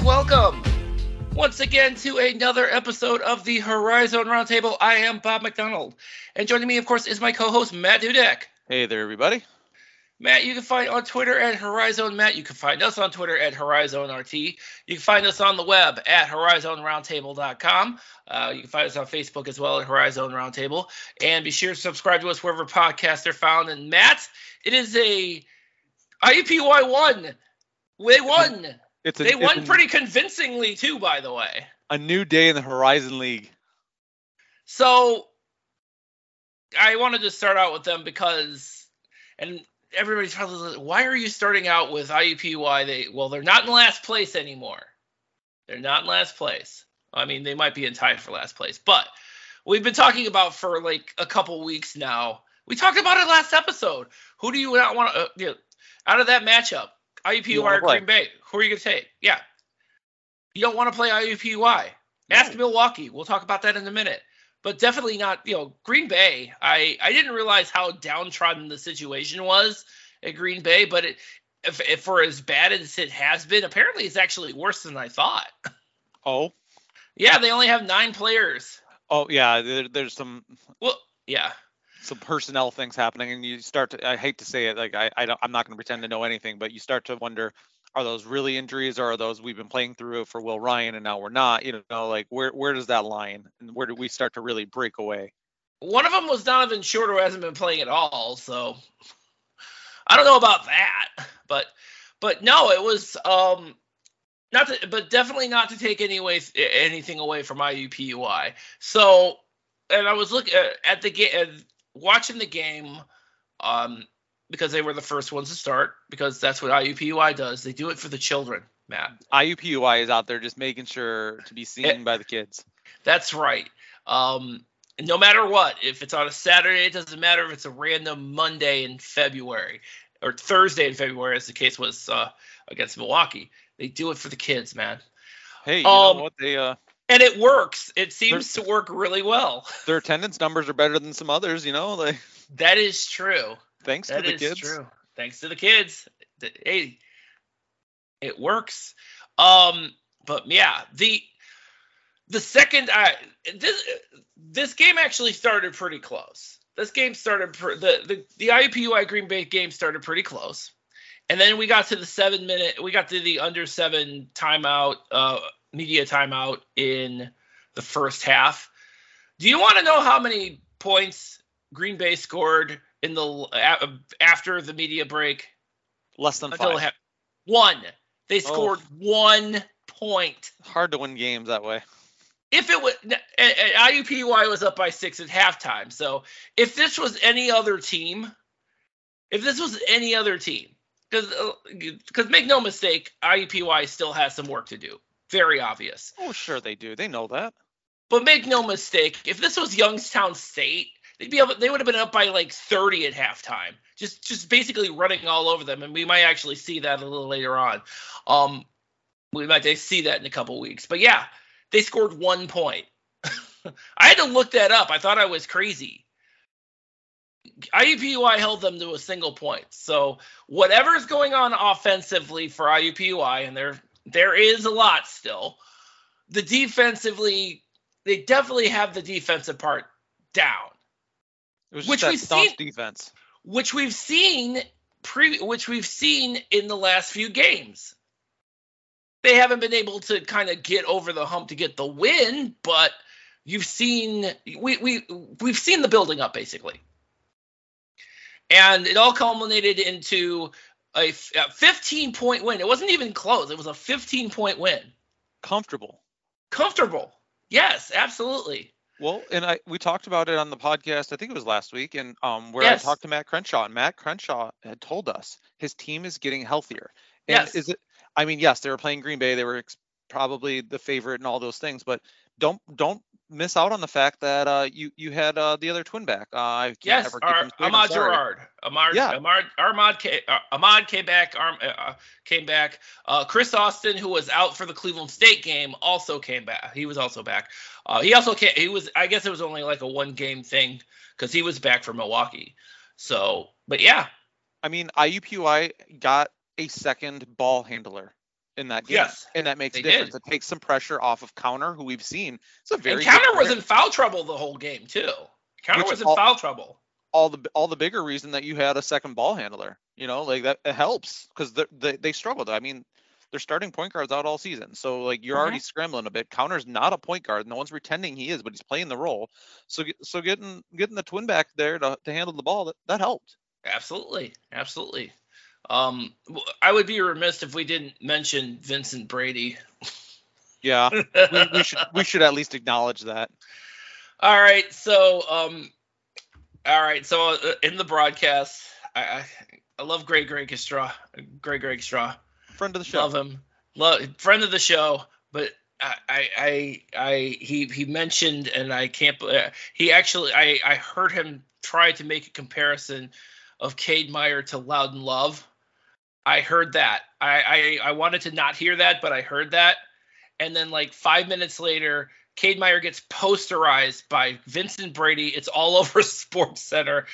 and welcome once again to another episode of the Horizon Roundtable. I am Bob McDonald, and joining me, of course, is my co-host Matt Dudek. Hey there, everybody. Matt, you can find on Twitter at Horizon Matt. You can find us on Twitter at Horizon RT. You can find us on the web at HorizonRoundtable.com. Uh, you can find us on Facebook as well at Horizon Roundtable. And be sure to subscribe to us wherever podcasts are found. And Matt, it is a IUPUI one. They won. It's a, they won pretty convincingly too, by the way. a new day in the Horizon League. So I wanted to start out with them because, and everybody's probably like, why are you starting out with IUPUI? They well, they're not in last place anymore. They're not in last place. I mean, they might be in tied for last place, but we've been talking about for like a couple weeks now. We talked about it last episode. Who do you not want to? Uh, you know, out of that matchup, IUPUI or? Green Bay? Who are you gonna take? Yeah, you don't want to play IUPUI. Ask Milwaukee. We'll talk about that in a minute. But definitely not, you know, Green Bay. I I didn't realize how downtrodden the situation was at Green Bay, but it, if, if for as bad as it has been, apparently it's actually worse than I thought. Oh, Yeah, they only have nine players. oh yeah. There, there's some Well, yeah, some personnel things happening, and you start to. I hate to say it, like I, I I'm not going to pretend to know anything, but you start to wonder. Are those really injuries, or are those we've been playing through for Will Ryan and now we're not? You know, like where where does that line, and where do we start to really break away? one of them was Donovan Short, who hasn't been playing at all. So I don't know about that, but but no, it was um not to, but definitely not to take any way anything away from IUPUI. So and I was looking at the game, watching the game, um, because they were the first ones to start. Because that's what IUPUI does. They do it for the children, Matt. IUPUI is out there just making sure to be seen by the kids. That's right. Um, no matter what, if it's on a Saturday, it doesn't matter if it's a random Monday in February or Thursday in February, as the case was uh, against Milwaukee. They do it for the kids, man. Hey, you Um, know what? They uh, And it works. It seems to work really well. their attendance numbers are better than some others. You know, like That is true. thanks That to the is kids. true. Thanks to the kids. Hey, it works. Um, but yeah, the the second I this this game actually started pretty close. This game started pr- the the the IUPUI Green Bay game started pretty close, and then we got to the seven minute we got to the under seven timeout uh media timeout in the first half. Do you want to know how many points Green Bay scored in the after the media break Less than until five. ha- one? They Oh. scored one point. Hard to win games that way. If it was IUPUI was up by six at halftime, so if this was any other team, if this was any other team, because because uh, make no mistake, IUPUI still has some work to do. Very obvious. Oh, sure they do. They know that. But make no mistake, if this was Youngstown State, they'd be able, they would have been up by like 30 at halftime. Just just basically running all over them, and we might actually see that a little later on. Um, we might see that in a couple weeks. But yeah, they scored one point. I had to look that up. I thought I was crazy. IUPUI held them to a single point. So whatever's going on offensively for IUPUI, and there there is a lot still. The defensively, they definitely have the defensive part down, It was Which we've seen- defense. which we've seen pre, which we've seen in the last few games. They haven't been able to kind of get over the hump to get the win, but you've seen we we we've seen the building up basically, and it all culminated into a, f- a 15 point win. It wasn't even close. It was a 15 point win. Comfortable. Comfortable. Yes, absolutely. Well, and I we talked about it on the podcast. I think it was last week, and um, where Yes. I talked to Matt Crenshaw, and Matt Crenshaw had told us his team is getting healthier. And Yes. is it? I mean, yes, they were playing Green Bay. They were ex- probably the favorite and all those things, but don't don't miss out on the fact that uh, you you had uh, the other twin back. Uh, I can't Yes, ever our, Ahmad. Gerard. Ahmad, Yeah. Ahmad, Ahmad, came, uh, Ahmad came back. Arm, uh, came back. Uh, Chris Austin, who was out for the Cleveland State game, also came back. He was also back. Uh, he also came. He was. I guess it was only like a one game thing because he was back for Milwaukee. So, but yeah, I mean, IUPUI got a second ball handler in that game. Yes, and that makes a difference. did. It takes some pressure off of Counter, who we've seen. It's a very and Counter was in foul trouble the whole game too. Counter was in all- foul trouble. all the all the bigger reason that you had a second ball handler. You know, like that it helps because they they struggled. I mean, they're starting point guards out all season, so like you're already mm-hmm. scrambling a bit. Counter's not a point guard. No one's pretending he is, but he's playing the role. So so getting getting the twin back there to, to handle the ball that, that helped. Absolutely, absolutely. Um, I would be remiss if we didn't mention Vincent Brady. Yeah, we, we should we should at least acknowledge that. All right, so um, all right, so uh, in the broadcast, I I, I love Greg Rakestraw, Greg Rakestraw. Friend of the show. Love him, love friend of the show, but. I, I, I, I, he, he mentioned, and I can't. uh, He actually, I, I heard him try to make a comparison of Cade Meyer to Loudon Love. I heard that. I, I, I wanted to not hear that, but I heard that. And then like five minutes later, Cade Meyer gets posterized by Vincent Brady. It's all over Sports Center.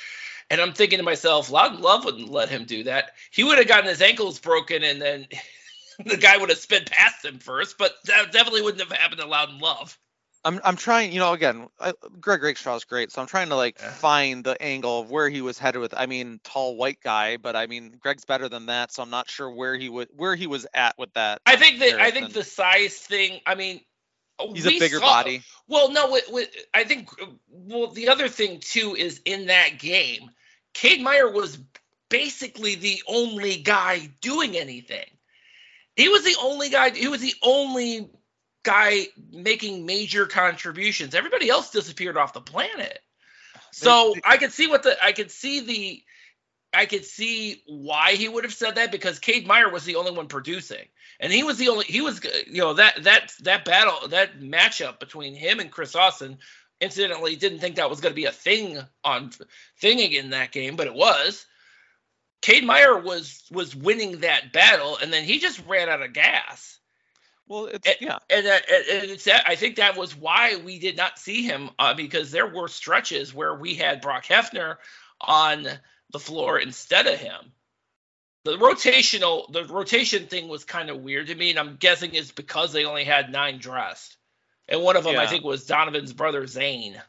And I'm thinking to myself, Loudon Love wouldn't let him do that. He would have gotten his ankles broken and then the guy would have sped past him first, but that definitely wouldn't have happened to Loudon Love. I'm I'm trying, you know, again, I, Greg Rakestraw's great, so I'm trying to like Yeah. find the angle of where he was headed with. I mean, tall white guy, but I mean, Greg's better than that, so I'm not sure where he would where he was at with that. I think that I think the size thing. I mean, He's a bigger saw- body. Well, no, with, with, I think. Well, the other thing too is in that game, Cade Meyer was basically the only guy doing anything. He was the only guy. He was the only guy making major contributions. Everybody else disappeared off the planet. So I could see what the I could see the I could see why he would have said that because Cade Meyer was the only one producing, and he was the only he was you know that that that battle that matchup between him and Chris Austin. Incidentally, didn't think that was going to be a thing on thing in that game, but it was. Cade Meyer was was winning that battle, and then he just ran out of gas. Well, it's Eh, yeah. And, that, and and it's that, I think that was why we did not see him uh, because there were stretches where we had Brock Hefner on the floor instead of him. The rotational, the rotation thing was kind of weird to me, and I'm guessing it's because they only had nine dressed, and one of them I think was Donovan's brother Zane.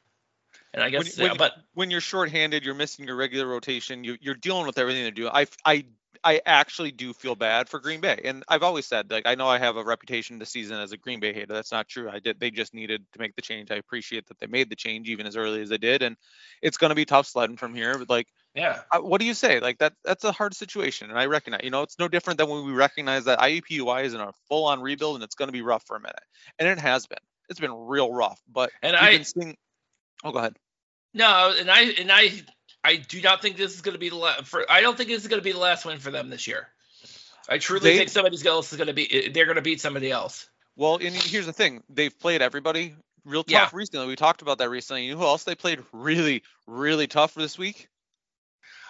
And I guess, when, yeah, but when you're shorthanded, you're missing your regular rotation. You, you're dealing with everything to do. I, I, I actually do feel bad for Green Bay, and I've always said like I know I have a reputation this season as a Green Bay hater. That's not true. I did. They just needed to make the change. I appreciate that they made the change even as early as they did, and it's going to be tough sledding from here. But like, yeah, I- what do you say? Like that that's a hard situation, and I recognize. You know, it's no different than when we recognize that IUPUI is in a full-on rebuild, and it's going to be rough for a minute, and it has been. It's been real rough, but and I been seeing. Oh, go ahead. no, and I and I I do not think this is going to be the last. For I don't think this is going to be the last win for them this year. I truly They- think somebody else is going to be. Eh, they're going to beat somebody else. Well, and here's the thing: they've played everybody real tough Yeah. recently. We talked about that recently. You know who else they played really, really tough this week?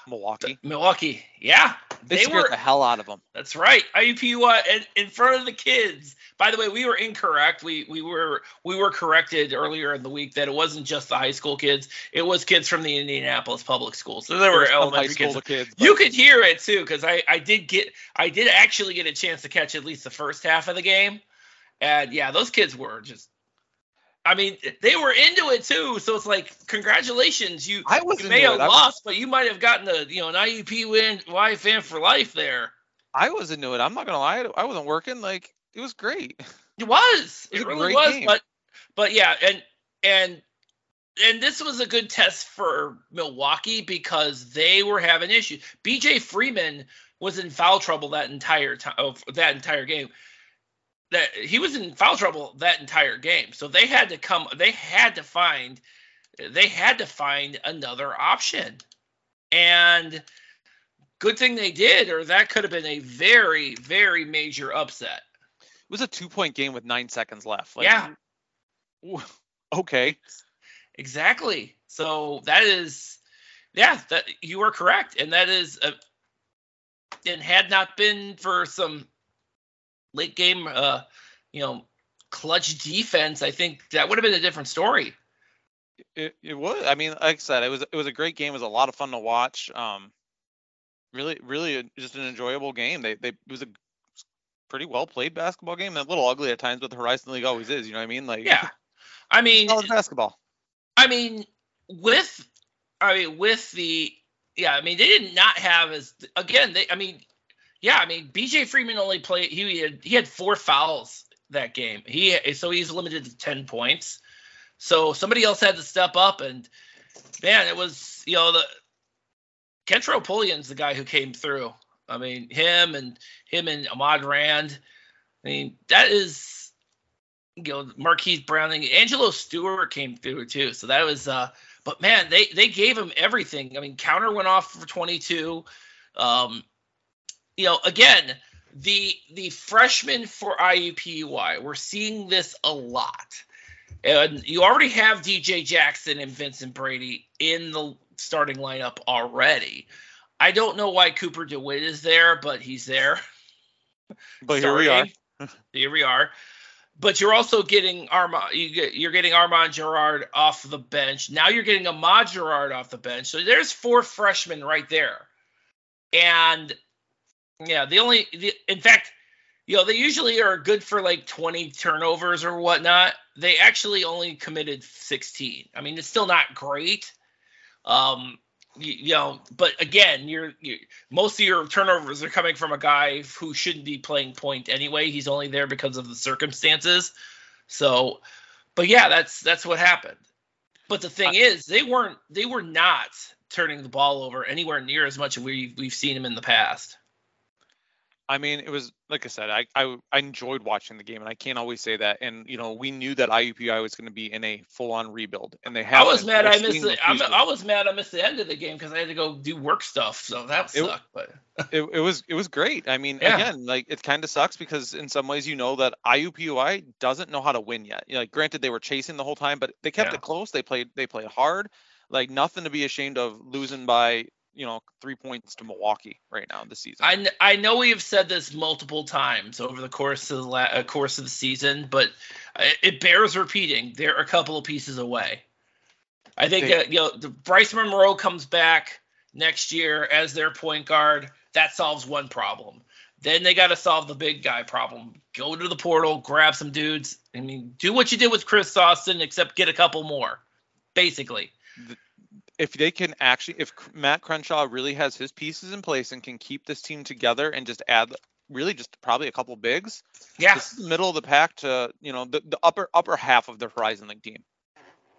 Milwaukee. Milwaukee, yeah, They, they, scared were. the hell out of them. That's right. IUPUI uh, in, in front of the kids. By the way, we were incorrect. We we were we were corrected earlier in the week that it wasn't just the high school kids. It was kids from the Indianapolis public schools. So there were elementary school kids. kids. You could hear it too, because I, I did get I did actually get a chance to catch at least the first half of the game, and yeah, those kids were just. I mean, they were into it too, so it's like congratulations, you, I was you may have it. I was- lost, but you might have gotten a you know an IUP win, Y fan for life there. I was into it. I'm not gonna lie. I wasn't working. Like it was great. It was. It was It really was. game. But but yeah, and and and this was a good test for Milwaukee because they were having issues. BJ Freeman was in foul trouble that entire time of that entire game. That he was in foul trouble that entire game. So they had to come they had to find they had to find another option. And good thing they did or that could have been a very very major upset. It was a two point game with nine seconds left. Like, Yeah. Okay. Exactly. So that is, yeah, that you are correct, and that is, a, and had not been for some late game, uh, you know, clutch defense, I think that would have been a different story. It, it was. I mean, like I said, it was it was a great game. It was a lot of fun to watch. Um, really, really, a- just an enjoyable game. They they it was a pretty well played basketball game. A little ugly at times, but the Horizon League always is. You know what I mean? Like Yeah. I mean, solid basketball. I mean, with I mean with the yeah, I mean they did not have as again they I mean yeah, I mean BJ Freeman only played he had he had four fouls that game. He so he's limited to 10 points. So somebody else had to step up and man, it was you know the Kentrell Pullian's the guy who came through. I mean, him and him and Ahmad Rand. I mean, that is you know, Marquise Browning, Angelo Stuart came through too. So that was uh but man, they they gave him everything. I mean, counter went off for 22. Um you know, again, the the freshman for IUPUI, we're seeing this a lot. And you already have DJ Jackson and Vincent Brady in the starting lineup already. I don't know why Cooper DeWitt is there, but he's there. But here we are. Here we are. But you're also getting Armand. You get, you're getting Armand Gerard off the bench. Now you're getting Ahmad Gerard off the bench. So there's four freshmen right there. And yeah, the only, the, in fact, you know, they usually are good for like 20 turnovers or whatnot. They actually only committed 16. I mean, it's still not great. Um, you, you know, but again, you're, you most of your turnovers are coming from a guy who shouldn't be playing point anyway. He's only there because of the circumstances. So, but yeah, that's that's what happened. But the thing is, they weren't they were not turning the ball over anywhere near as much as we we've seen them in the past. I mean, it was like I said, I, I I enjoyed watching the game, and I can't always say that. And you know, we knew that IUPUI was going to be in a full-on rebuild, and they have. I was mad I missed the, I'm, I was mad I missed the end of the game because I had to go do work stuff, so that It- sucked. but it, it was it was great. I mean, Yeah. again, like it kind of sucks because in some ways you know that IUPUI doesn't know how to win yet. You know, like granted they were chasing the whole time, but they kept Yeah. it close. They played they played hard. Like nothing to be ashamed of losing by you know three points to Milwaukee right now this season. I, kn- I know we have said this multiple times over the course of the la- uh, course of the season, but uh, it bears repeating. They're a couple of pieces away. I think They- uh, you know the Bryce Monroe comes back next year as their point guard. That solves one problem. Then they got to solve the big guy problem. Go to the portal, grab some dudes. I mean, do what you did with Chris Austin, except get a couple more, basically. If they can actually, if Matt Crenshaw really has his pieces in place and can keep this team together and just add really just probably a couple bigs, Yeah, this is the middle of the pack to you know the, the upper upper half of the Horizon League team.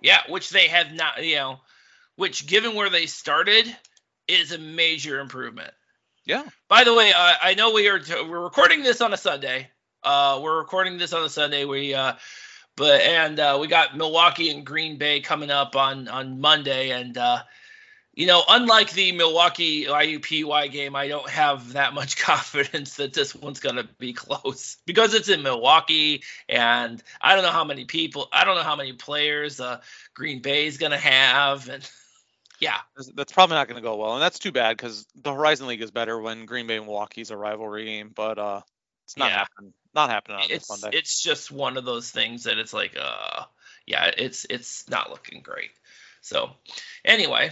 Yeah, which they have not, you know, which given where they started is a major improvement. Yeah. By the way, uh, I know we are we're recording this on a Sunday. Uh, we're recording this on a Sunday. We uh, but and uh, we got Milwaukee and Green Bay coming up on on Monday, and uh, you know, unlike the Milwaukee IUPUI game, I don't have that much confidence that this one's gonna be close because it's in Milwaukee, and I don't know how many people, I don't know how many players uh, Green Bay is gonna have, and yeah, That's- That's probably not going to go well, and that's too bad because the Horizon League is better when Green Bay and Milwaukee's a rivalry game, but uh, it's not Yeah. happening. Not happening on it's this Monday. it's just one of those things that it's like uh yeah it's it's not looking great so anyway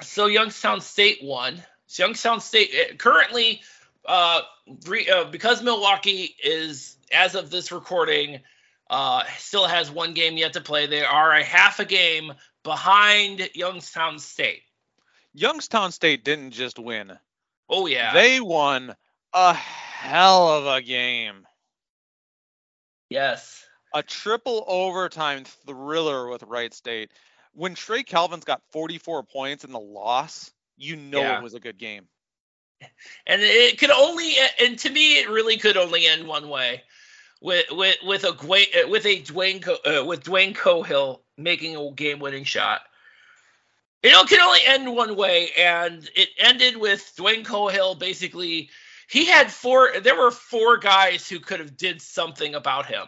so youngstown state won so youngstown state eh, currently uh, re, uh because milwaukee is as of this recording uh still has one game yet to play they are a half a game behind youngstown state Youngstown State didn't just win; oh yeah they won a hell of a game. yes a triple overtime thriller with Wright State. When Trey Calvin's got 44 points in the loss, you know Yeah. it was a good game. and it could only and to me it really could only end one way with with with a great with a Dwayne Co, uh, with Dwayne Cohill making a game winning shot. It can only end one way, and it ended with Dwayne Cohill basically. He had four. There were four guys who could have did something about him.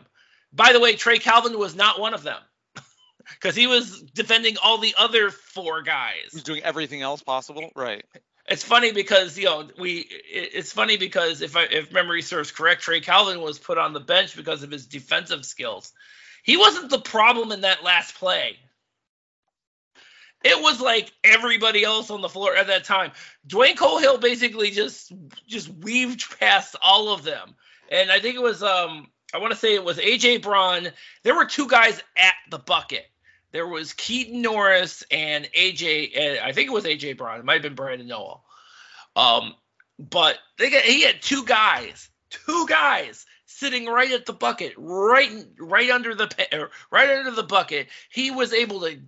By the way, Trey Calvin was not one of them because he was defending all the other four guys. He's doing everything else possible. Right. It's funny because you know we. it- It's funny because if I, if memory serves correct, Trey Calvin was put on the bench because of his defensive skills. He wasn't the problem in that last play. It was like everybody else on the floor at that time. Dwayne Cohill basically just just weaved past all of them and I think it was um I want to say it was AJ Braun. There were two guys at the bucket. There was Keaton Norris and AJ. I think it was AJ Braun. It might have been Brandon Noel. Um, but they got, he had two guys, two guys sitting right at the bucket, right right under the right under the bucket. He was able to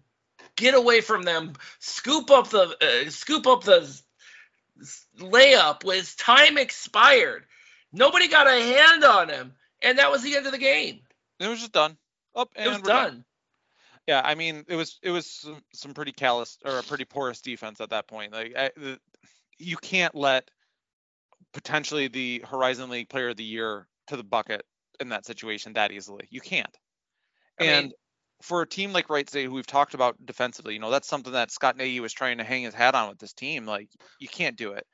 get away from them, scoop up the uh, scoop up the layup with time expired. Nobody got a hand on him, and that was the end of the game. It was just done. Up and it was done. done. Yeah, I mean, it was it was some, some pretty callous or a pretty porous defense at that point. Like I, the, you can't let potentially the Horizon League Player of the Year to the bucket in that situation that easily. You can't. I and mean, for a team like Wright State, who we've talked about defensively, you know, that's something that Scott Nagy was trying to hang his hat on with this team. Like, you can't do it.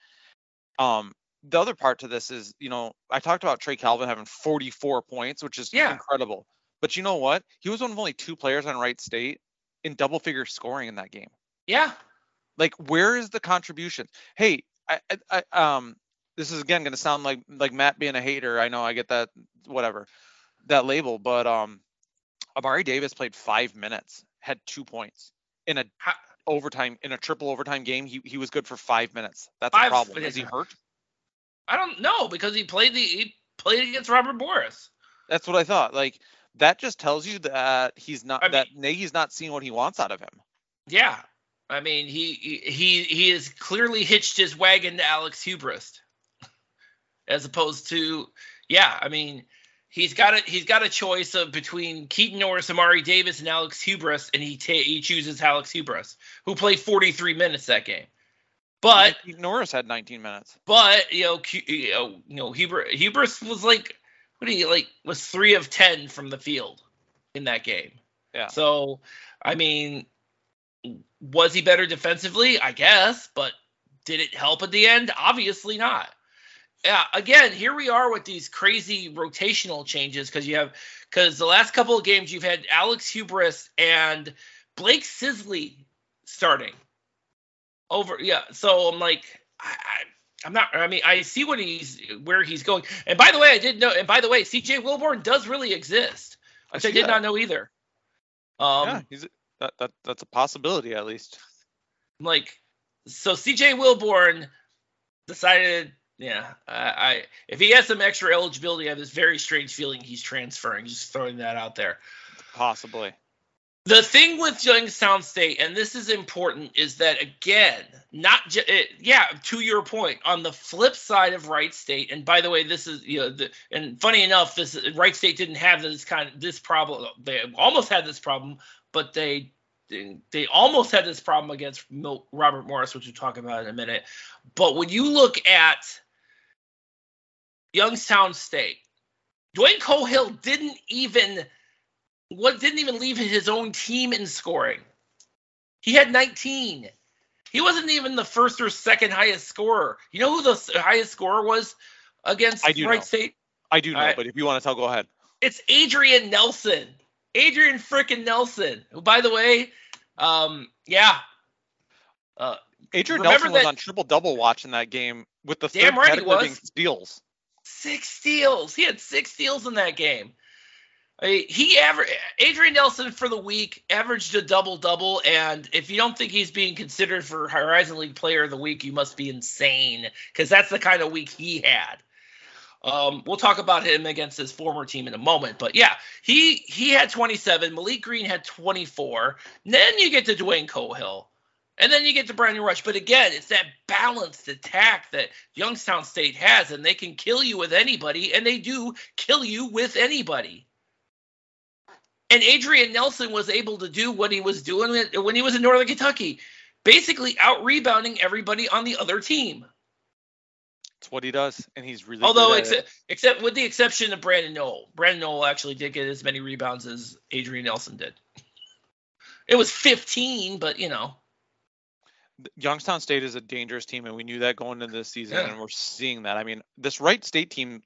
Um, the other part to this is, you know, I talked about Trey Calvin having 44 points, which is yeah. incredible. But you know what? He was one of only two players on Wright State in double figure scoring in that game. Yeah. Like, where is the contribution? Hey, I, I, I um, this is again going to sound like like Matt being a hater. I know I get that whatever that label, but um, Amari Davis played five minutes, had two points in a overtime in a triple overtime game. He he was good for five minutes. That's five, a problem. Is he hurt? I don't know because he played the he played against Robert Morris. That's what I thought. Like that just tells you that he's not I that mean, Nagy's not seeing what he wants out of him. Yeah, I mean he he he has clearly hitched his wagon to Alex Huibregtse, as opposed to yeah. I mean he's got a he's got a choice of between Keaton Norris, Amari Davis, and Alex Huibregtse, and he ta- he chooses Alex Huibregtse, who played 43 minutes that game. But Keaton Norris had 19 minutes. But you know, you know, you know Huibregtse was like what do you like was three of ten from the field in that game. Yeah. So I mean, was he better defensively? I guess, but did it help at the end? Obviously not. Yeah, again, here we are with these crazy rotational changes because you have because the last couple of games you've had Alex Huibregtse and Blake Sisley starting over. Yeah, so I'm like, I, I'm not. I mean, I see what he's where he's going. And by the way, I did know. And by the way, C.J. Wilborn does really exist, which I, I did that. not know either. Um, yeah, he's that, that that's a possibility at least. I'm Like, so C.J. Wilborn decided. Yeah, I, I if he has some extra eligibility, I have this very strange feeling he's transferring. Just throwing that out there. Possibly. The thing with Youngstown State, and this is important, is that again, not just eh, yeah. To your point, on the flip side of Wright State, and by the way, this is you know, the, and funny enough, this Wright State didn't have this kind of this problem. They almost had this problem, but they they almost had this problem against Robert Morris, which we'll talk about in a minute. But when you look at Youngstown State, Dwayne Cohill didn't even what didn't even leave his own team in scoring. He had 19. He wasn't even the first or second highest scorer. You know who the highest scorer was against I do Wright know. State? I do know, right. but if you want to tell, go ahead. It's Adrian Nelson. Adrian freaking Nelson. Who, by the way, um, yeah. Uh, Adrian Nelson was on triple double watch in that game with the damn third right he was. steals. Six steals. He had six steals in that game he averaged Adrian Nelson for the week averaged a double double, and if you don't think he's being considered for Horizon League Player of the Week, you must be insane because that's the kind of week he had. Um, we'll talk about him against his former team in a moment, but yeah, he he had 27. Malek Green had 24. Then you get to Dwayne Cohill, and then you get to Brandon Rush. But again, it's that balanced attack that Youngstown State has, and they can kill you with anybody, and they do kill you with anybody. And Adrian Nelson was able to do what he was doing when he was in Northern Kentucky, basically out rebounding everybody on the other team. It's what he does, and he's really. Although, except, except with the exception of Brandon Noel, Brandon Noel actually did get as many rebounds as Adrian Nelson did. It was 15, but you know. Youngstown State is a dangerous team, and we knew that going into this season, yeah. and we're seeing that. I mean, this Wright State team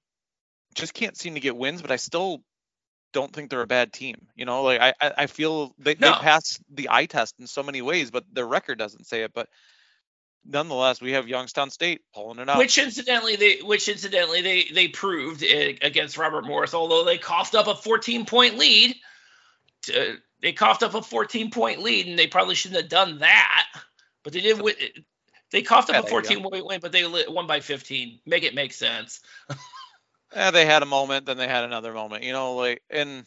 just can't seem to get wins, but I still don't think they're a bad team. You know, like I I feel they, no. they pass the eye test in so many ways, but their record doesn't say it. But nonetheless, we have Youngstown State pulling it out. Which incidentally, they which incidentally they they proved eh, against Robert Morris, although they coughed up a 14 point lead. To, eh, they coughed up a 14 point lead, and they probably shouldn't have done that. But they did. Win, they coughed up a 14 point win, but they won by 15. Make it make sense. yeah, they had a moment, then they had another moment. You know, like and.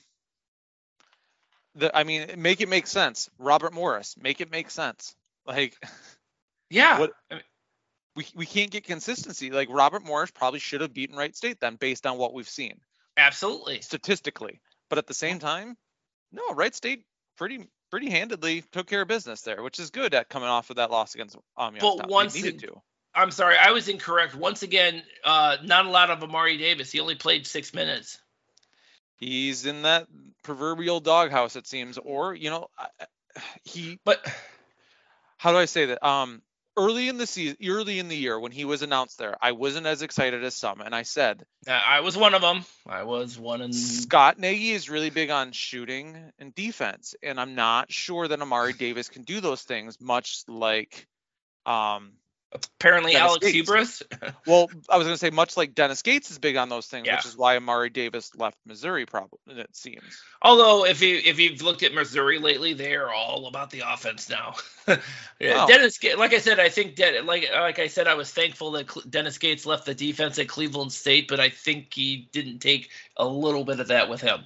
The, I mean, make it make sense. Robert Morris, make it make sense. Like, yeah. What, we, we can't get consistency. Like Robert Morris probably should have beaten Wright State then, based on what we've seen. Absolutely. Statistically, but at the same time, no, Wright State pretty pretty handedly took care of business there, which is good at coming off of that loss against um. But once needed to. I'm sorry, I was incorrect. Once again, uh, not a lot of Amari Davis. He only played six minutes. He's in that proverbial doghouse, it seems, or you know, he. But how do I say that? Um, early in the season, early in the year when he was announced there, I wasn't as excited as some, and I said, I was one of them. I was one in. Scott Nagy is really big on shooting and defense, and I'm not sure that Amari Davis can do those things, much like um, Apparently, Dennis Alex Huibregtse. well, I was going to say much like Dennis Gates is big on those things, yeah. which is why Amari Davis left Missouri. Probably it seems. Although, if you if you've looked at Missouri lately, they are all about the offense now. yeah, Dennis, like I said, I think that like like I said, I was thankful that Dennis Gates left the defense at Cleveland State, but I think he didn't take a little bit of that with him.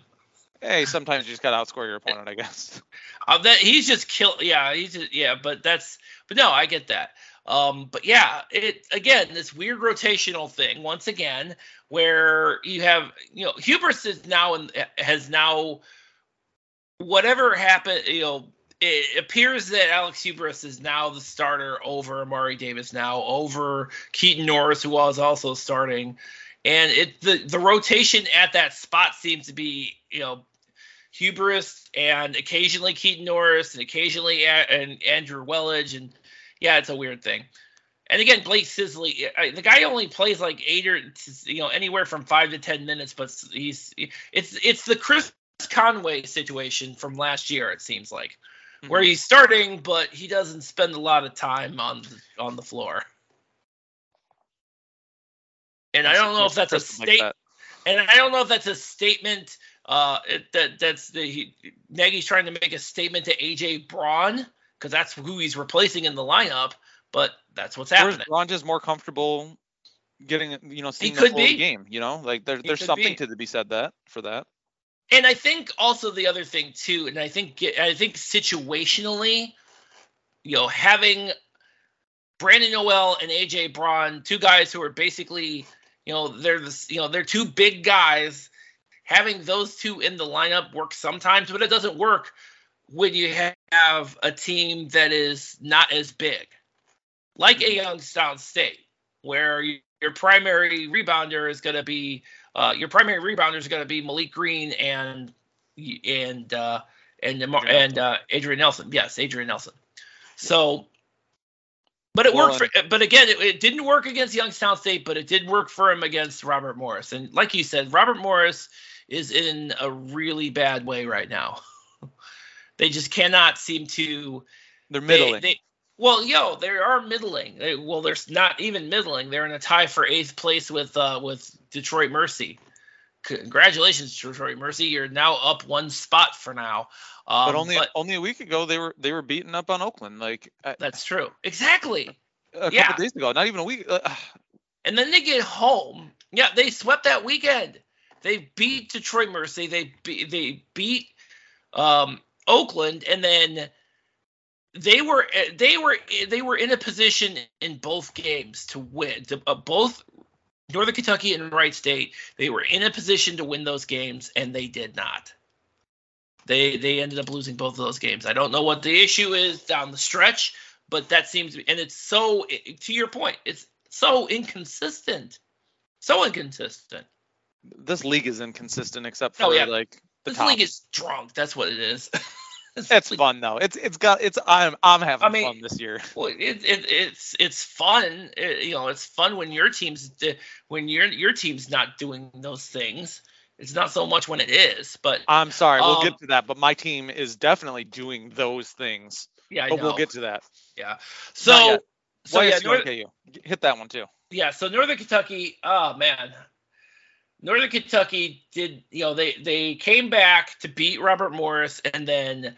Hey, sometimes you just got to outscore your opponent, I guess. Uh, that he's just killed. Yeah, he's just, yeah, but that's but no, I get that. Um, but yeah, it again this weird rotational thing once again where you have you know Huibregtse is now and has now whatever happened you know it appears that Alex Huibregtse is now the starter over Amari Davis now over Keaton Norris who was also starting. And it the the rotation at that spot seems to be you know Huibregtse and occasionally Keaton Norris and occasionally a- and Andrew Welage and yeah, it's a weird thing. And again, Blake Sisley, the guy only plays like eight or you know anywhere from five to ten minutes, but he's it's it's the Chris Conway situation from last year. It seems like mm-hmm. where he's starting, but he doesn't spend a lot of time on on the floor. And I don't know if that's a state. Like and I don't know if that's a statement uh, that that's the he, Nagy's trying to make a statement to AJ Braun because that's who he's replacing in the lineup. But that's what's happening. Ron just more comfortable getting you know seeing he could the game. You know, like there, there's something be. to be said that for that. And I think also the other thing too, and I think I think situationally, you know, having Brandon Noel and AJ Braun, two guys who are basically, you know, they're this, you know, they're two big guys. Having those two in the lineup works sometimes, but it doesn't work when you have a team that is not as big, like a Youngstown State, where your primary rebounder is going to be uh, your primary rebounder is going to be Malek Green and and uh, and and uh, Adrian Nelson. Yes, Adrian Nelson. So, but it worked. For, but again, it, it, didn't work against Youngstown State, but it did work for him against Robert Morris. And like you said, Robert Morris is in a really bad way right now. They just cannot seem to. They're middling. They, they, well, yo, they are middling. They, well, they're not even middling. They're in a tie for eighth place with uh, with Detroit Mercy. Congratulations, Detroit Mercy. You're now up one spot for now. Um, but only but, only a week ago they were they were beating up on Oakland. Like that's true. Exactly. A, a yeah. couple days ago, not even a week. Uh, and then they get home. Yeah, they swept that weekend. They beat Detroit Mercy. They be, they beat um, Oakland, and then they were they were they were in a position in both games to win. To, uh, both Northern Kentucky and Wright State, they were in a position to win those games, and they did not. They they ended up losing both of those games. I don't know what the issue is down the stretch, but that seems to be, and it's so to your point, it's so inconsistent, so inconsistent. This league is inconsistent, except for oh, yeah. like the this top. league is drunk. That's what it is. it's, it's like, fun though. It's it's got it's I'm I'm having I mean, fun this year. Well, it, it it's it's fun. It, you know, it's fun when your team's when your your team's not doing those things. It's not so much when it is, but I'm sorry, um, we'll get um, to that. But my team is definitely doing those things. Yeah, I but know. we'll get to that. Yeah. So So yeah, YSU NKU. hit that one too. Yeah, so Northern Kentucky, oh man. Northern Kentucky did, you know, they they came back to beat Robert Morris and then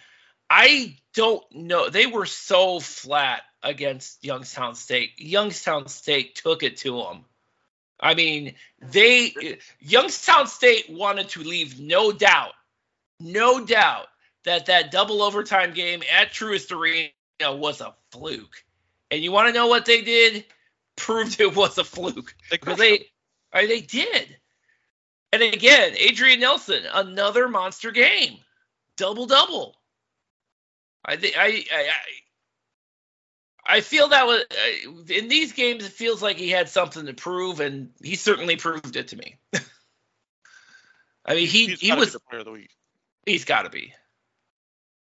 I don't know, they were so flat against Youngstown State. Youngstown State took it to them. I mean, they Youngstown State wanted to leave no doubt, no doubt that that double overtime game at Truist Arena was a fluke. And you want to know what they did? Proved it was a fluke because they, I they did. And again, Adrian Nelson, another monster game, double double. I think I, I I feel that was uh, in these games. It feels like he had something to prove, and he certainly proved it to me. I mean, he he was the player of the week. he's got to be.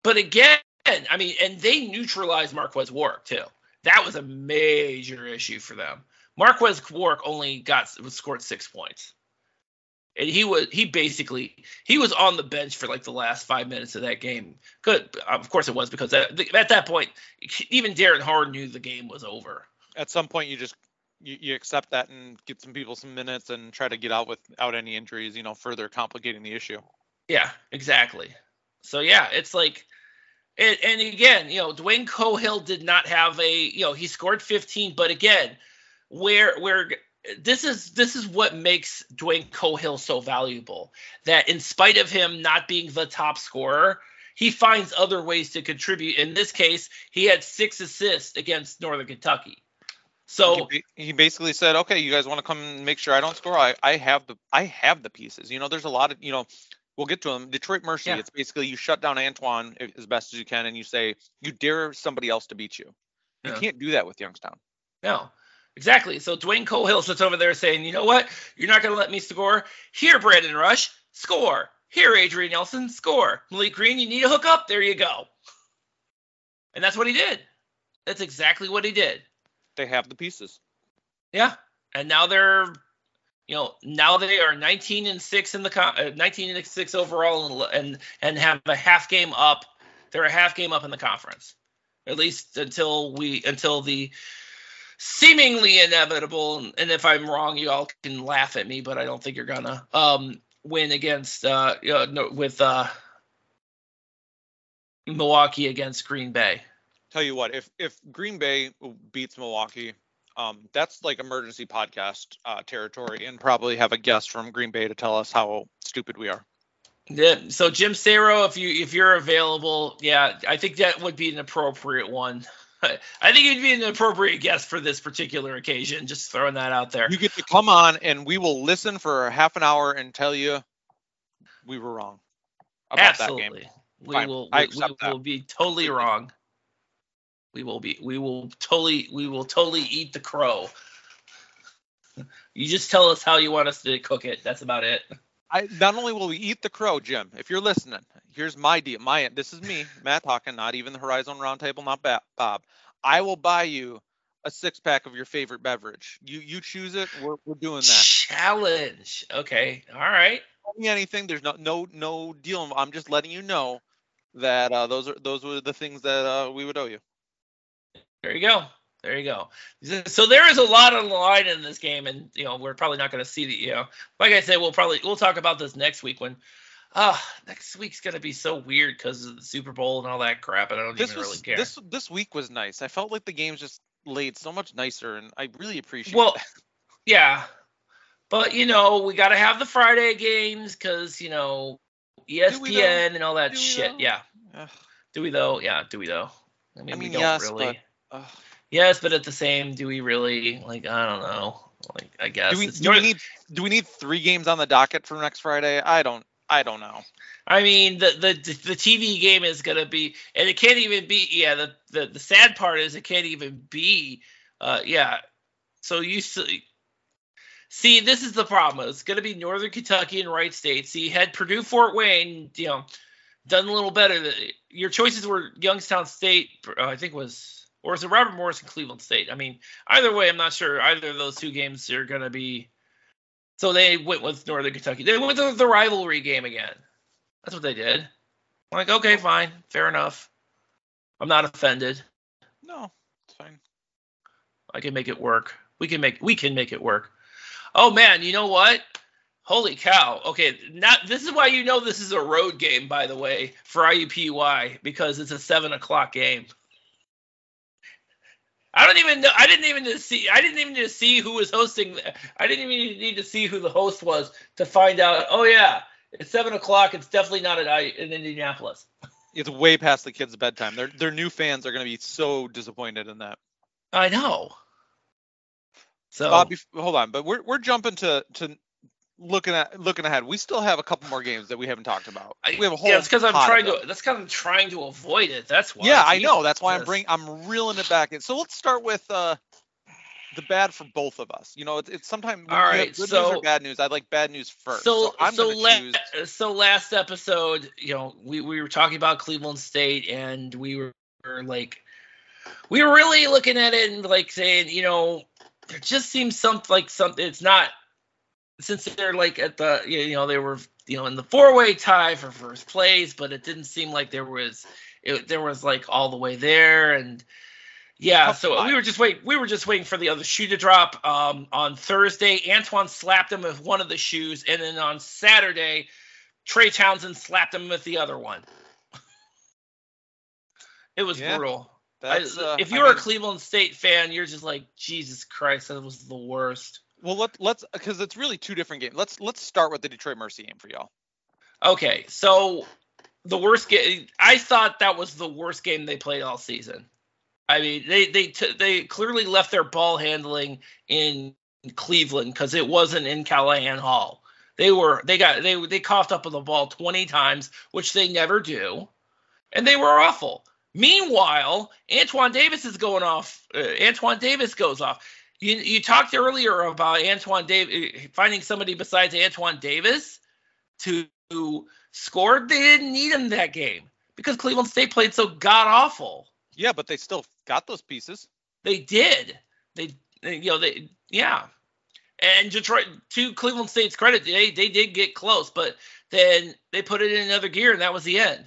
But again, I mean, and they neutralized Marques Warrick too. That was a major issue for them. Marques Warrick only got scored six points, and he was he basically he was on the bench for like the last five minutes of that game. Good, of course it was because at, at that point even Darrin Horn knew the game was over. At some point, you just you, you accept that and get some people some minutes and try to get out without any injuries. You know, further complicating the issue. Yeah, exactly. So yeah, it's like, and, and again, you know, Dwayne Cohill did not have a, you know, he scored 15, but again, where where this is this is what makes Dwayne Cohill so valuable. That in spite of him not being the top scorer, he finds other ways to contribute. In this case, he had six assists against Northern Kentucky. So he, he basically said, "Okay, you guys want to come and make sure I don't score? I, I have the I have the pieces. You know, there's a lot of you know, we'll get to them. Detroit Mercy. Yeah. It's basically you shut down Antoine as best as you can, and you say you dare somebody else to beat you. You Yeah. can't do that with Youngstown. No, exactly. So Dwayne Cohill sits over there saying, you know what? You're not going to let me score. Here, Brandon Rush, score. Here, Adrian Nelson, score. Malek Green, you need a hook up. There you go. And that's what he did. That's exactly what he did. They have the pieces. Yeah. And now they're, you know, now they are 19 and six in the uh, 19 and six overall, and and and have a half game up. They're a half game up in the conference, at least until we until the seemingly inevitable. And if I'm wrong, you all can laugh at me, but I don't think you're gonna um win against uh you know, no, with uh Milwaukee against Green Bay. Tell you what, if if Green Bay beats Milwaukee, um, that's like emergency podcast uh, territory, and probably have a guest from Green Bay to tell us how stupid we are. Yeah. So Jim Saro, if you if you're available, yeah, I think that would be an appropriate one. I think you'd be an appropriate guest for this particular occasion. Just throwing that out there. You get to come on, and we will listen for a half an hour and tell you we were wrong about that game. Absolutely. We Fine. will. We, we will be totally wrong. We will be. We will totally. We will totally eat the crow. You just tell us how you want us to cook it. That's about it. I not only will we eat the crow, Jim. If you're listening, here's my deal. My this is me, Matt talking, not even the Horizon Roundtable, not Bob. I will buy you a six pack of your favorite beverage. You you choose it. We're we're doing that. Challenge. Okay. All right. Tell me anything. There's no no no deal. I'm just letting you know that uh, those are those were the things that uh, we would owe you. There you go. There you go. So there is a lot on the line in this game, and you know we're probably not going to see the. You know, like I said, we'll probably we'll talk about this next week when. Ah, next week's gonna be so weird because of the Super Bowl and all that crap, and I don't This even was really care. this this week was nice. I felt like the games just laid so much nicer, and I really appreciate. It. Well, that. yeah, but you know we got to have the Friday games because you know Do we though? ESPN and all that Do shit. Yeah. Ugh, Do we though? Yeah. Do we though? I mean, I mean, we don't yes, really. ugh. Yes, but at the same, do we really? Like, I don't know. Like, I guess. do we do we need do we need three games on the docket for next Friday? I don't I don't know. I mean, the, the the TV game is gonna be, and it can't even be. Yeah, the the, the sad part is it can't even be. Uh, yeah. So you see, see, this is the problem. It's gonna be Northern Kentucky and Wright State. See, had Purdue, Fort Wayne, you know, done a little better. Your choices were Youngstown State, uh, I think was, or is it Robert Morris and Cleveland State? I mean, either way, I'm not sure. Either of those two games are gonna be. So they went with Northern Kentucky. They went with the rivalry game again. That's what they did. I'm like, okay, fine, fair enough. I'm not offended. No, it's fine. I can make it work. We can make we can make it work. Oh man, you know what? Holy cow. Okay, not this is why you know this is a road game, by the way, for IUPUI, because it's a seven o'clock game. I don't even know. I didn't even see. I didn't even need to see who was hosting. I didn't even need to see who the host was to find out. Oh yeah, it's seven o'clock. It's definitely not at in Indianapolis. It's way past the kids' bedtime. Their their new fans are going to be so disappointed in that. I know. So uh, hold on, but we're we're jumping to to looking at looking ahead. We still have a couple more games that we haven't talked about. We have a whole. Yeah, that's because I'm trying to. That's because I'm trying to avoid it. That's why. Yeah, I know. That's why I'm bring. I'm reeling it back in. So let's start with uh, the bad for both of us. You know, it's, it's sometimes all right. Good so, news or bad news. I'd like bad news first. So so, so, la- choose... so last episode, you know, we we were talking about Cleveland State, and we were, were like, we were really looking at it and like saying, you know, there just seems something like something. It's not since they're like at the you know they were you know in the four way tie for first place, but it didn't seem like there was it, there was like all the way there and yeah so we were just wait we were just waiting for the other shoe to drop um, on thursday. Antoine slapped him with one of the shoes and then on saturday trey townsend slapped him with the other one. It was yeah, brutal. I, uh, if you're I mean, a cleveland state fan you're just like jesus christ that was the worst well, let, let's because it's really two different games. Let's let's start with the Detroit Mercy game for y'all. Okay, so the worst game. I thought that was the worst game they played all season. I mean, they they t- they clearly left their ball handling in Cleveland because it wasn't in Calihan Hall. They were they got they they coughed up on the ball 20 times, which they never do, and they were awful. Meanwhile, Antoine Davis is going off. Uh, Antoine Davis goes off. You you talked earlier about Antoine Davis finding somebody besides Antoine Davis to score. They didn't need him that game because Cleveland State played so god awful. Yeah, but they still got those pieces. They did. They, they you know they yeah. And Detroit, to Cleveland State's credit, they they did get close, but then they put it in another gear, and that was the end.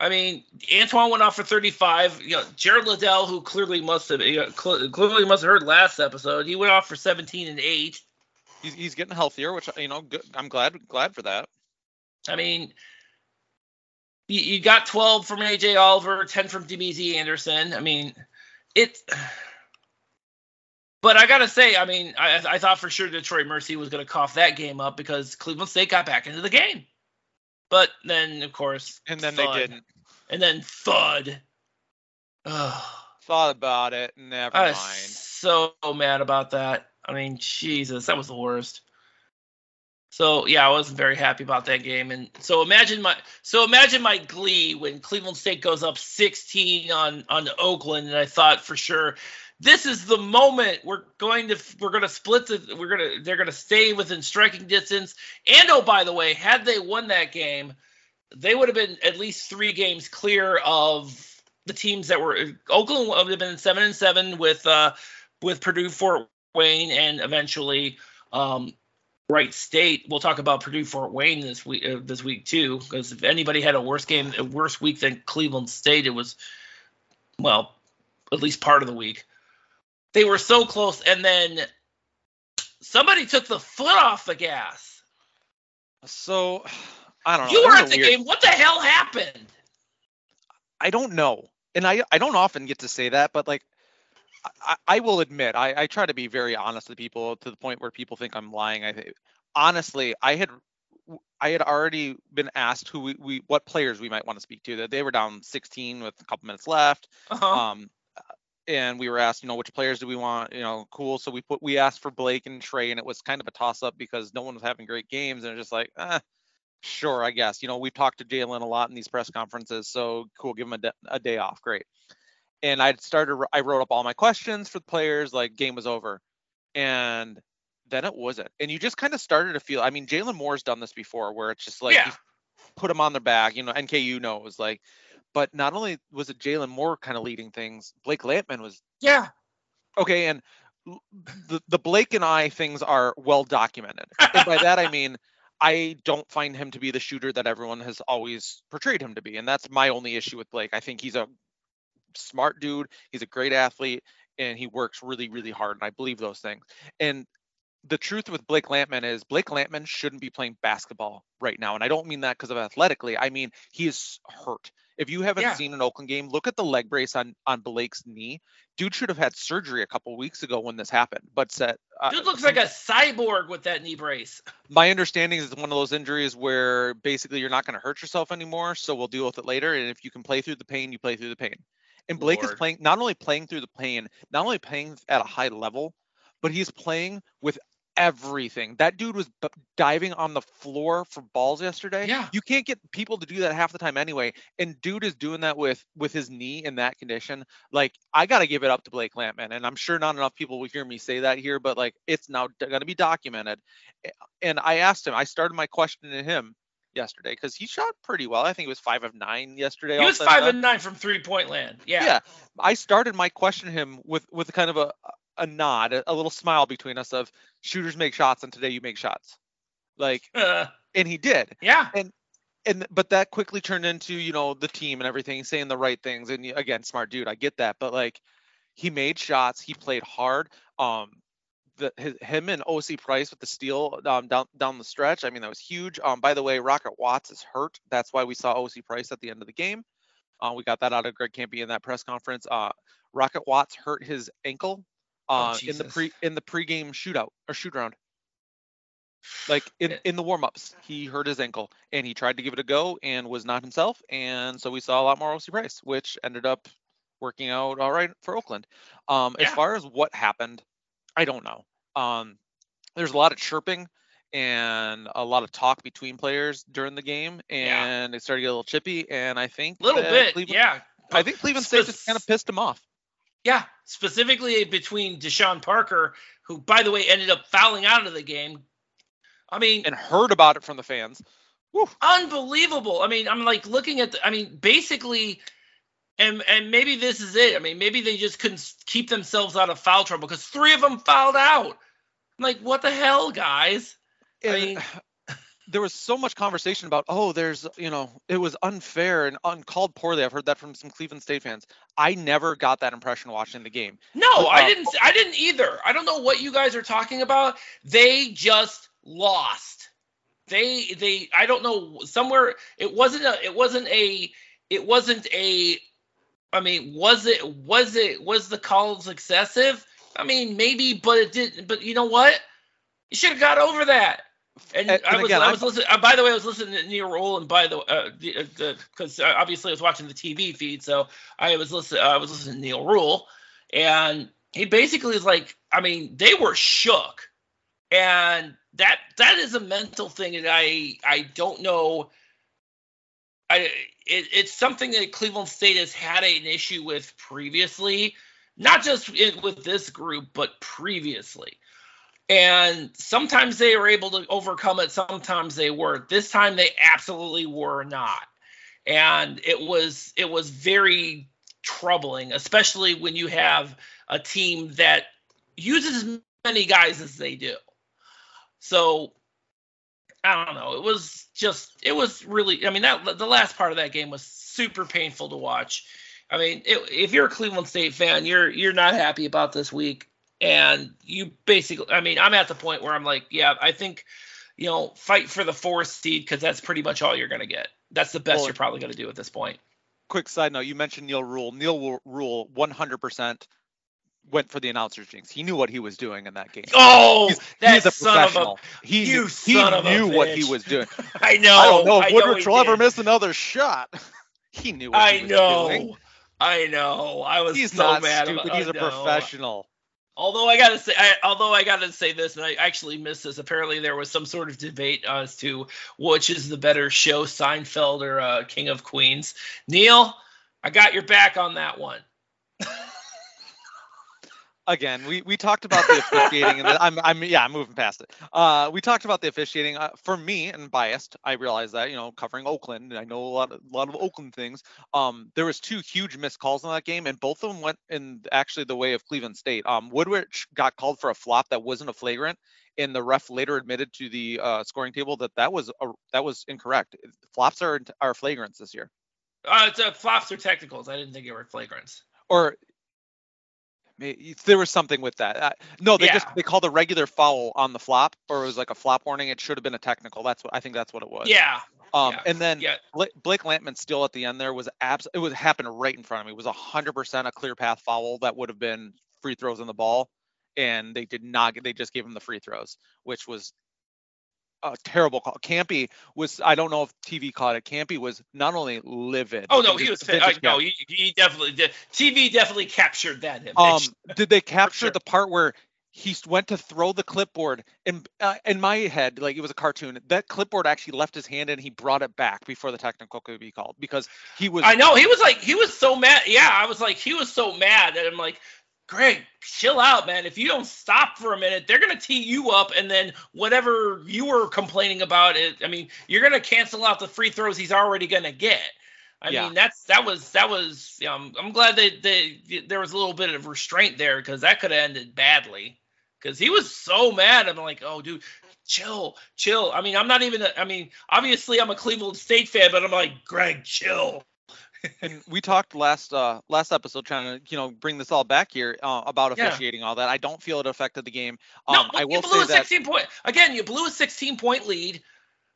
I mean, Antoine went off for 35. You know, Gerald Liddell, who clearly must have you know, clearly must have heard last episode, he went off for 17 and eight. He's, he's getting healthier, which you know, good, I'm glad glad for that. I mean, you, you got 12 from AJ Oliver, 10 from Damezi Anderson. I mean, it. But I gotta say, I mean, I, I thought for sure Detroit Mercy was gonna cough that game up because Cleveland State got back into the game. But then, of course, and then thud. they didn't. And then thud. Thought about it. Never I mind. So mad about that. I mean, Jesus, that was the worst. So yeah, I wasn't very happy about that game. And so imagine my so imagine my glee when Cleveland State goes up 16 on on Oakland, and I thought for sure this is the moment we're going to we're going to split the we're going to they're going to stay within striking distance. And oh, by the way, had they won that game, they would have been at least three games clear of the teams that were Oakland would have been seven and seven with uh with Purdue, Fort Wayne, and eventually um, Wright State. We'll talk about Purdue, Fort Wayne this week uh, this week too, because if anybody had a worse game, a worse week than Cleveland State, it was well at least part of the week. They were so close, and then somebody took the foot off the gas. So I don't know. You were at the weird... game. What the hell happened? I don't know, and I I don't often get to say that, but like I, I will admit I, I try to be very honest with people to the point where people think I'm lying. I honestly I had I had already been asked who we, we what players we might want to speak to. That they were down 16 with a couple minutes left. Uh-huh. Um, and we were asked, you know, which players do we want? You know, cool. So we put we asked for Blake and Trey, and it was kind of a toss up because no one was having great games, and just like, eh, sure, I guess. You know, we've talked to Jalen a lot in these press conferences, so cool, give him a, de- a day off, great. And I started, I wrote up all my questions for the players, like game was over, and then it wasn't. And you just kind of started to feel. I mean, Jalen Moore's done this before, where it's just like, yeah. put them on their back. You know, NKU knows like but not only was it Jalen Moore kind of leading things, Blake Lampman was. Yeah. Okay, and the the Blake and I things are well documented, and by that I mean I don't find him to be the shooter that everyone has always portrayed him to be, and that's my only issue with Blake. I think he's a smart dude. He's a great athlete. and he works really, really hard. And I believe those things. And the truth with Blake Lampman is Blake Lampman shouldn't be playing basketball right now. And I don't mean that because of athletically. I mean he is hurt. If you haven't Yeah. seen an Oakland game, look at the leg brace on on Blake's knee. Dude should have had surgery a couple weeks ago when this happened. But said, uh, Dude looks like a cyborg with that knee brace. my understanding is it's one of those injuries where basically you're not going to hurt yourself anymore, so we'll deal with it later. And if you can play through the pain, you play through the pain. And Blake is playing not only playing through the pain, not only playing at a high level, but he's playing with everything. That dude was b- diving on the floor for balls yesterday. Yeah. You can't get people to do that half the time anyway. And dude is doing that with with his knee in that condition. Like I got to give it up to Blake Lampman. And I'm sure not enough people will hear me say that here, but like it's now going to be documented. And I asked him, I started my question to him yesterday because he shot pretty well. I think it was five of nine yesterday. He was five of nine from three point land. Yeah. Yeah. I started my question to him with with kind of a a nod, a, a little smile between us of shooters make shots and today you make shots. Like Uh, and he did. yeah. And but that quickly turned into, you know, the team and everything saying the right things and again, smart dude, I get that, but like he made shots, he played hard. Um the, his, him and OC Price with the steal um, down down the stretch. I mean, that was huge. Um, by the way, Rocket Watts is hurt. That's why we saw OC Price at the end of the game. Uh, we got that out of Greg Kampe in that press conference. Uh, Rocket Watts hurt his ankle uh, in the pre in the pregame shootout or shoot round. Like in, Yeah. in the warm-ups, he hurt his ankle and he tried to give it a go and was not himself. And so we saw a lot more OC Price, which ended up working out all right for Oakland. Um, As far as what happened, I don't know. Um, there's a lot of chirping and a lot of talk between players during the game, Yeah. and it started to get a little chippy. And I think a little bit. Cleveland, yeah. I think Cleveland State just kind of pissed him off. Yeah, specifically between Deshaun Parker, who, by the way, ended up fouling out of the game. I mean, and heard about it from the fans. Unbelievable. I mean, I'm like looking at the, I mean, basically, and and maybe this is it. I mean, maybe they just couldn't keep themselves out of foul trouble because three of them fouled out. I'm like, what the hell, guys? I mean- there was so much conversation about, oh, there's, you know, it was unfair and uncalled poorly. I've heard that from some Cleveland State fans. I never got that impression watching the game. No, Uh, I didn't. I didn't either. I don't know what you guys are talking about. They just lost. They they. I don't know. Somewhere it wasn't a. It wasn't a. It wasn't a. I mean, was it? Was it? Was the calls excessive? I mean, maybe, but it didn't. But you know what? You should have got over that. And, And- I was, again, I I'm- was listening. Uh, by the way, I was listening to Neil Roland. By the, uh, the, because uh, obviously I was watching the TV feed, so I was listening. I was listening to Neil Rule, and he basically is like, I mean, they were shook, and that that is a mental thing that I I don't know. I it, it's something that Cleveland State has had an issue with previously, not just in, with this group, but previously. And sometimes they were able to overcome it, sometimes they weren't. This time they absolutely were not. And it was it was very troubling, especially when you have a team that uses as many guys as they do. So I don't know. It was just it was really I mean that the last part of that game was super painful to watch. I mean, it, if you're a Cleveland State fan, you're you're not happy about this week and you basically I mean, I'm at the point where I'm like, yeah, I think you know, fight for the fourth seed cuz that's pretty much all you're going to get. That's the best Well, you're probably going to do at this point. Quick side note: you mentioned Neil Rule. Neil Rule 100% went for the announcer's jinx. He knew what he was doing in that game. Oh, He's- that He's a son of a professional. he you knew, he son of a knew what he was doing. I know. I don't know if I Woodrich will ever miss another shot. he knew what I he was know. doing. I know. I was He's so not mad. stupid. about- He's I a know. professional. Although I gotta say, I, although I gotta say this, and I actually missed this. Apparently, there was some sort of debate as to which is the better show, Seinfeld or uh, King of Queens. Neil, I got your back on that one. again, we, we talked about the officiating, and I'm I'm yeah, I'm moving past it. Uh, we talked about the officiating. Uh, for me, and biased, I realize that you know covering Oakland, and I know a lot of, a lot of Oakland things. Um, there was two huge missed calls in that game, and both of them went in actually the way of Cleveland State. Um, Woodrich got called for a flop that wasn't a flagrant, and the ref later admitted to the uh, scoring table that that was a, that was incorrect. Flops are are flagrants this year, Uh, it's uh, flops are technicals. I didn't think it were flagrants. or There was something with that. Uh, no, they Yeah. just they called a regular foul on the flop, or it was like a flop warning. It should have been a technical. That's what I think. That's what it was. Yeah. Um, yeah, and then yeah. Blake, Blake Lampman still at the end there was abs. It was happened right in front of me. It was hundred percent a clear path foul that would have been free throws on the ball, and they did not. get They just gave him the free throws, which was a terrible call. Kampe was. I don't know if TV caught it. Kampe was not only livid. Oh no, he was. Uh, no, he, he definitely did. TV definitely captured that image. Um, did they capture sure. the part where he went to throw the clipboard? And uh, in my head, like it was a cartoon, that clipboard actually left his hand and he brought it back before the technical could be called because he was. I know he was like he was so mad. Yeah, I was like he was so mad that I'm like, Greg, chill out, man. If you don't stop for a minute, they're gonna tee you up, and then whatever you were complaining about, it. I mean, you're gonna cancel out the free throws he's already gonna get. I Yeah. mean, that's that was that was. Know, I'm glad that they, there was a little bit of restraint there because that could have ended badly. Because he was so mad. I'm like, oh, dude, chill, chill. I mean, I'm not even. A, I mean, obviously, I'm a Cleveland State fan, but I'm like, Greg, chill. And we talked last uh last episode trying to you know bring this all back here uh, about Yeah. officiating all that. I don't feel it affected the game. No, Um, but I will you blew say a that point. Again, you blew a 16 point lead.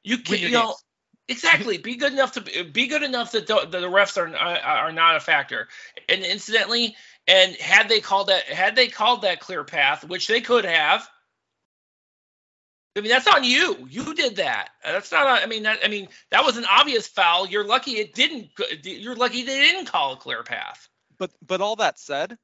You can, you know, games. exactly. Be good enough to be- good enough that the, the refs are are are not a factor. And incidentally, and had they called that had they called that clear path, which they could have. I mean, that's on you. You did that. Uh, that's not. I mean, that, I mean, that was an obvious foul. You're lucky it didn't. You're lucky they didn't call a clear path. but but all that said,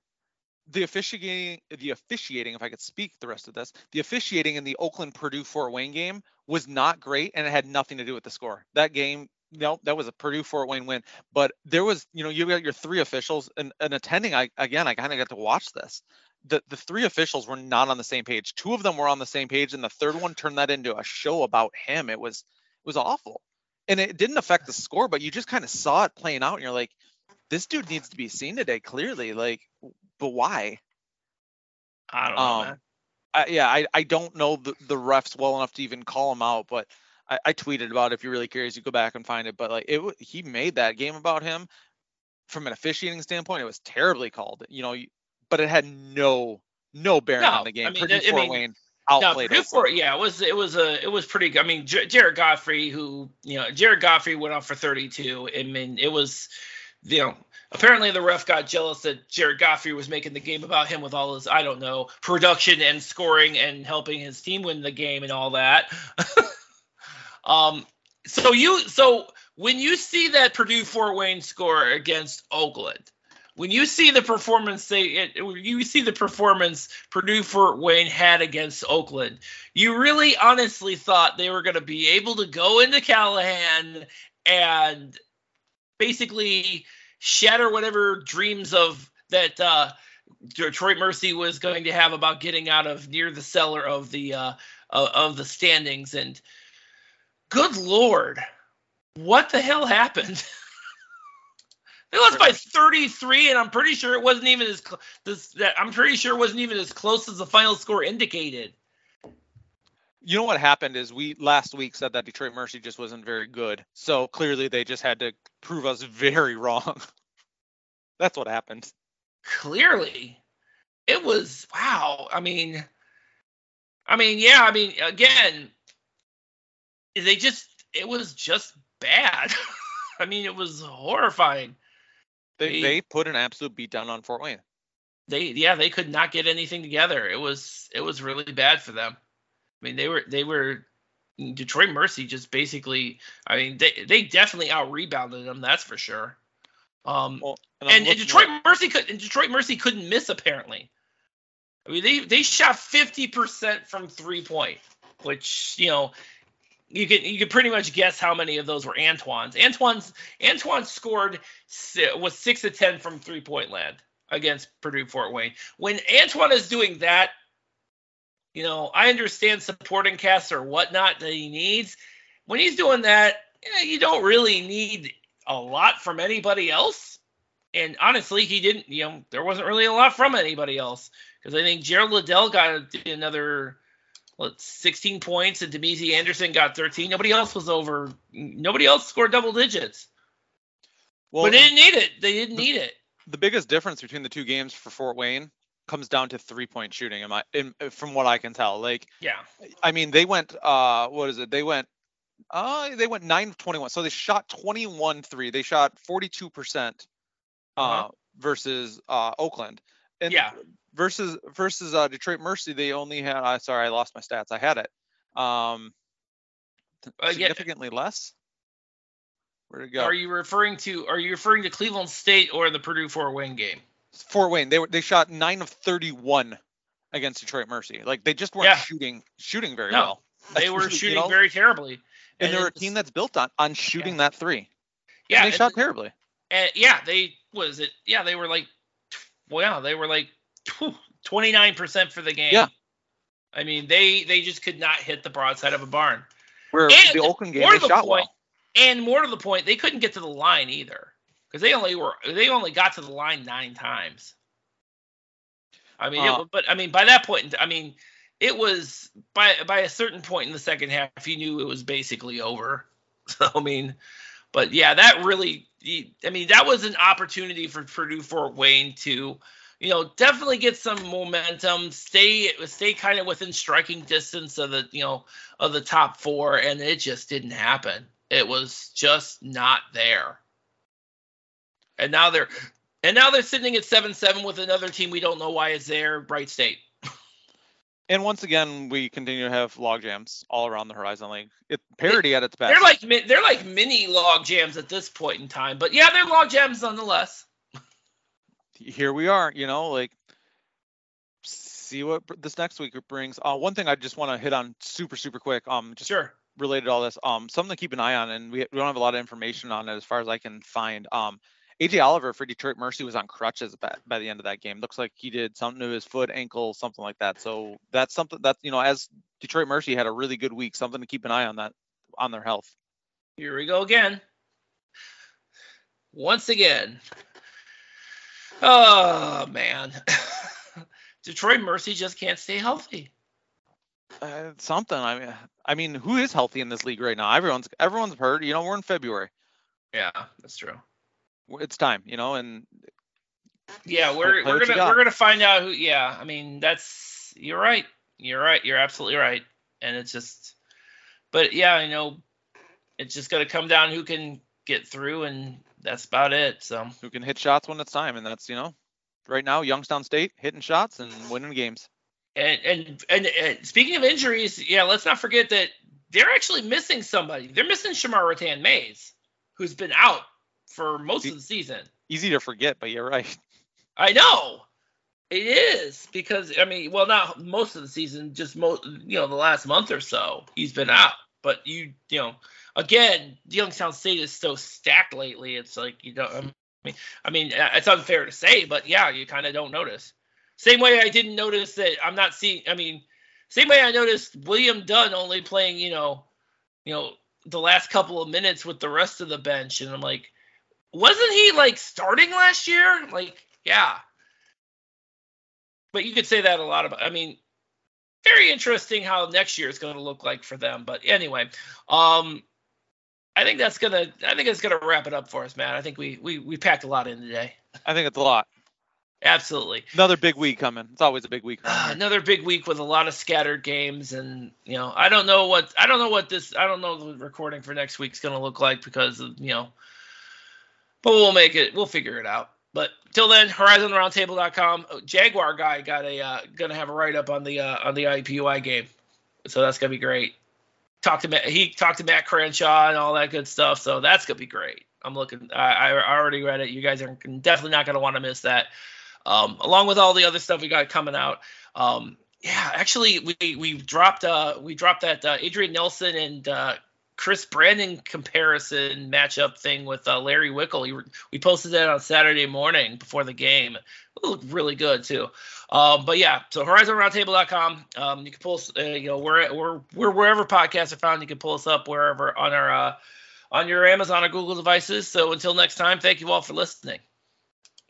the officiating the officiating, if I could speak the rest of this, the officiating in the Oakland Purdue Fort Wayne game was not great and it had nothing to do with the score. That game, no, that was a Purdue Fort Wayne win. But there was, you know, you got your three officials and, and attending. I again, I kind of got to watch this. The the three officials were not on the same page. Two of them were on the same page, and the third one turned that into a show about him. It was it was awful, and it didn't affect the score, but you just kind of saw it playing out, and you're like, this dude needs to be seen today, clearly. Like, but why? I don't know, Um, man. I, yeah, I, I don't know the, the refs well enough to even call him out, but I, I tweeted about it. If you're really curious, you go back and find it. But like it, he made that game about him from an officiating standpoint. It was terribly called, you know, you- but it had no no bearing No, on the game. I mean, Purdue I Fort mean, Wayne No, outplayed Purdue Fort, yeah, it was it was a it was pretty. I mean, J- Jarred Godfrey, who you know, Jarred Godfrey went off for 32. I mean, it was, you know, apparently the ref got jealous that Jarred Godfrey was making the game about him with all his I don't know production and scoring and helping his team win the game and all that. um, so you so when you see that Purdue Fort Wayne score against Oakland, when you see the performance they you see the performance Purdue Fort Wayne had against Oakland, you really honestly thought they were going to be able to go into Calihan and basically shatter whatever dreams of that uh, Detroit Mercy was going to have about getting out of near the cellar of the uh, of the standings. And good lord what the hell happened they lost by 33 and i'm pretty sure it wasn't even as cl- this that i'm pretty sure it wasn't even as close as the final score indicated You know what happened is we last week said that Detroit Mercy just wasn't very good. So clearly they just had to prove us very wrong. That's what happened. clearly it was wow i mean i mean yeah i mean again they just it was just bad i mean it was horrifying They They- put an absolute beatdown on Fort Wayne. they yeah they could not get anything together it was it was really bad for them i mean they were they were detroit mercy just basically i mean they they definitely out rebounded them that's for sure um Well, and, and, and Detroit at- Mercy could and Detroit Mercy couldn't miss apparently. I mean they they shot 50% from three point, which you know you can you can pretty much guess how many of those were Antoine's. Antoine's Antoine scored was six of ten from three point land against Purdue Fort Wayne. When Antoine is doing that, you know I understand supporting cast or whatnot that he needs. When he's doing that, you don't really need a lot from anybody else. And honestly, he didn't. You know, there wasn't really a lot from anybody else because I think Gerald Liddell got another what 16 points, and Damezi Anderson got 13. Nobody else was over. Nobody else scored double digits. well, but they didn't need it. They didn't need it. the biggest difference between the two games for Fort Wayne comes down to three point shooting. Am I in, from what I can tell? Like, Yeah. I mean, they went uh, what is it? They went uh, they went nine of 21. So they shot 21 three. They shot 42 percent uh Uh-huh. versus uh Oakland. And Yeah. versus versus uh, Detroit Mercy, they only had. I sorry, I lost my stats. I had it. Um, Uh, yeah. significantly less. Where'd it go? Are you referring to are you referring to Cleveland State or the Purdue Fort Wayne game? Fort Wayne. They were they shot nine of 31 against Detroit Mercy. Like they just weren't Yeah. shooting shooting very No, well. They were really- you shooting know, very terribly. and they're a team that's built on on shooting that three. Yeah, and they and- shot terribly. and yeah, they was it. Yeah, they were like, well, they were like twenty nine percent for the game. Yeah. I mean, they they just could not hit the broadside of a barn. Where And the Oakland game more they to the shot point, well. And more to the point, they couldn't get to the line either because they only were they only got to the line nine times. I mean, Uh, it, but I mean, by that point, I mean, it was by by a certain point in the second half, you knew it was basically over. So I mean, but yeah, that really, I mean, that was an opportunity for Purdue Fort Wayne to, you know, definitely get some momentum, stay stay kind of within striking distance of the, you know, of the top four, and it just didn't happen. It was just not there. And now they're and now they're sitting at seven seven with another team we don't know why it's there, Wright State. And once again, we continue to have log jams all around the Horizon League. It parity at its best. They're like they're like mini log jams at this point in time, but yeah, they're log jams nonetheless. here we are, you know, like see what this next week brings. Uh, one thing I just want to hit on super super quick, um, just Sure. related to all this, um, something to keep an eye on, and we, we don't have a lot of information on it as far as I can find. Um, AJ Oliver for Detroit Mercy was on crutches by, by the end of that game. Looks like he did something to his foot, ankle, something like that. So that's something that you know, as Detroit Mercy had a really good week, something to keep an eye on that on their health. Here we go again. Once again. Oh man. Detroit Mercy just can't stay healthy. Uh, something. I mean, I mean, who is healthy in this league right now? Everyone's everyone's hurt. You know, we're in February. Yeah, that's true. It's time. You know, and Yeah, we're we're gonna we're gonna find out who. Yeah, I mean that's you're right. You're right. You're absolutely right. And it's just, but yeah, I know it's just gonna come down who can get through, and that's about it. So who can hit shots when it's time, and that's you know, right now Youngstown State hitting shots and winning games. and and and, and speaking of injuries, yeah, let's not forget that they're actually missing somebody. They're missing Shemar Rathan-Mayes, who's been out for most of the season. Easy to forget, but you're right. I know. It is because I mean, well, not most of the season, just most, you know, the last month or so, he's been out. But you, you know, again, Youngstown State is so stacked lately. It's like you don't. I mean, I mean, it's unfair to say, but yeah, you kind of don't notice. Same way I didn't notice that I'm not seeing. I mean, same way I noticed William Dunn only playing, you know, you know, the last couple of minutes with the rest of the bench, and I'm like, wasn't he like starting last year? Like, yeah. But you could say that a lot about. I mean, very interesting how next year is going to look like for them. But anyway, um, I think that's gonna. I think it's gonna wrap it up for us, Matt. I think we we we packed a lot in today. I think it's a lot. Absolutely. Another big week coming. It's always a big week. Ah, another big week with a lot of scattered games, and you know, I don't know what I don't know what this I don't know the recording for next week's going to look like because of you know, but we'll make it. We'll figure it out. But till then, HorizonRoundtable.com. Oh, Jaguar guy got a uh, gonna have a write up on the uh, on the IUPUI game, so that's gonna be great. Talked to Matt, he talked to Matt Crenshaw and all that good stuff, so that's gonna be great. I'm looking. I, I already read it. You guys are definitely not gonna want to miss that. Um, along with all the other stuff we got coming out. Um, yeah, actually, we we dropped uh we dropped that uh, Adrian Nelson and uh, Chris Brandon comparison matchup thing with uh, Larry Wickel. He, we posted that on Saturday morning before the game. It looked really good too. Um, but yeah, so HorizonRoundtable.com. Um, you can pull us. Uh, you know, we're we're we're wherever podcasts are found. You can pull us up wherever on our uh, on your Amazon or Google devices. So until next time, thank you all for listening.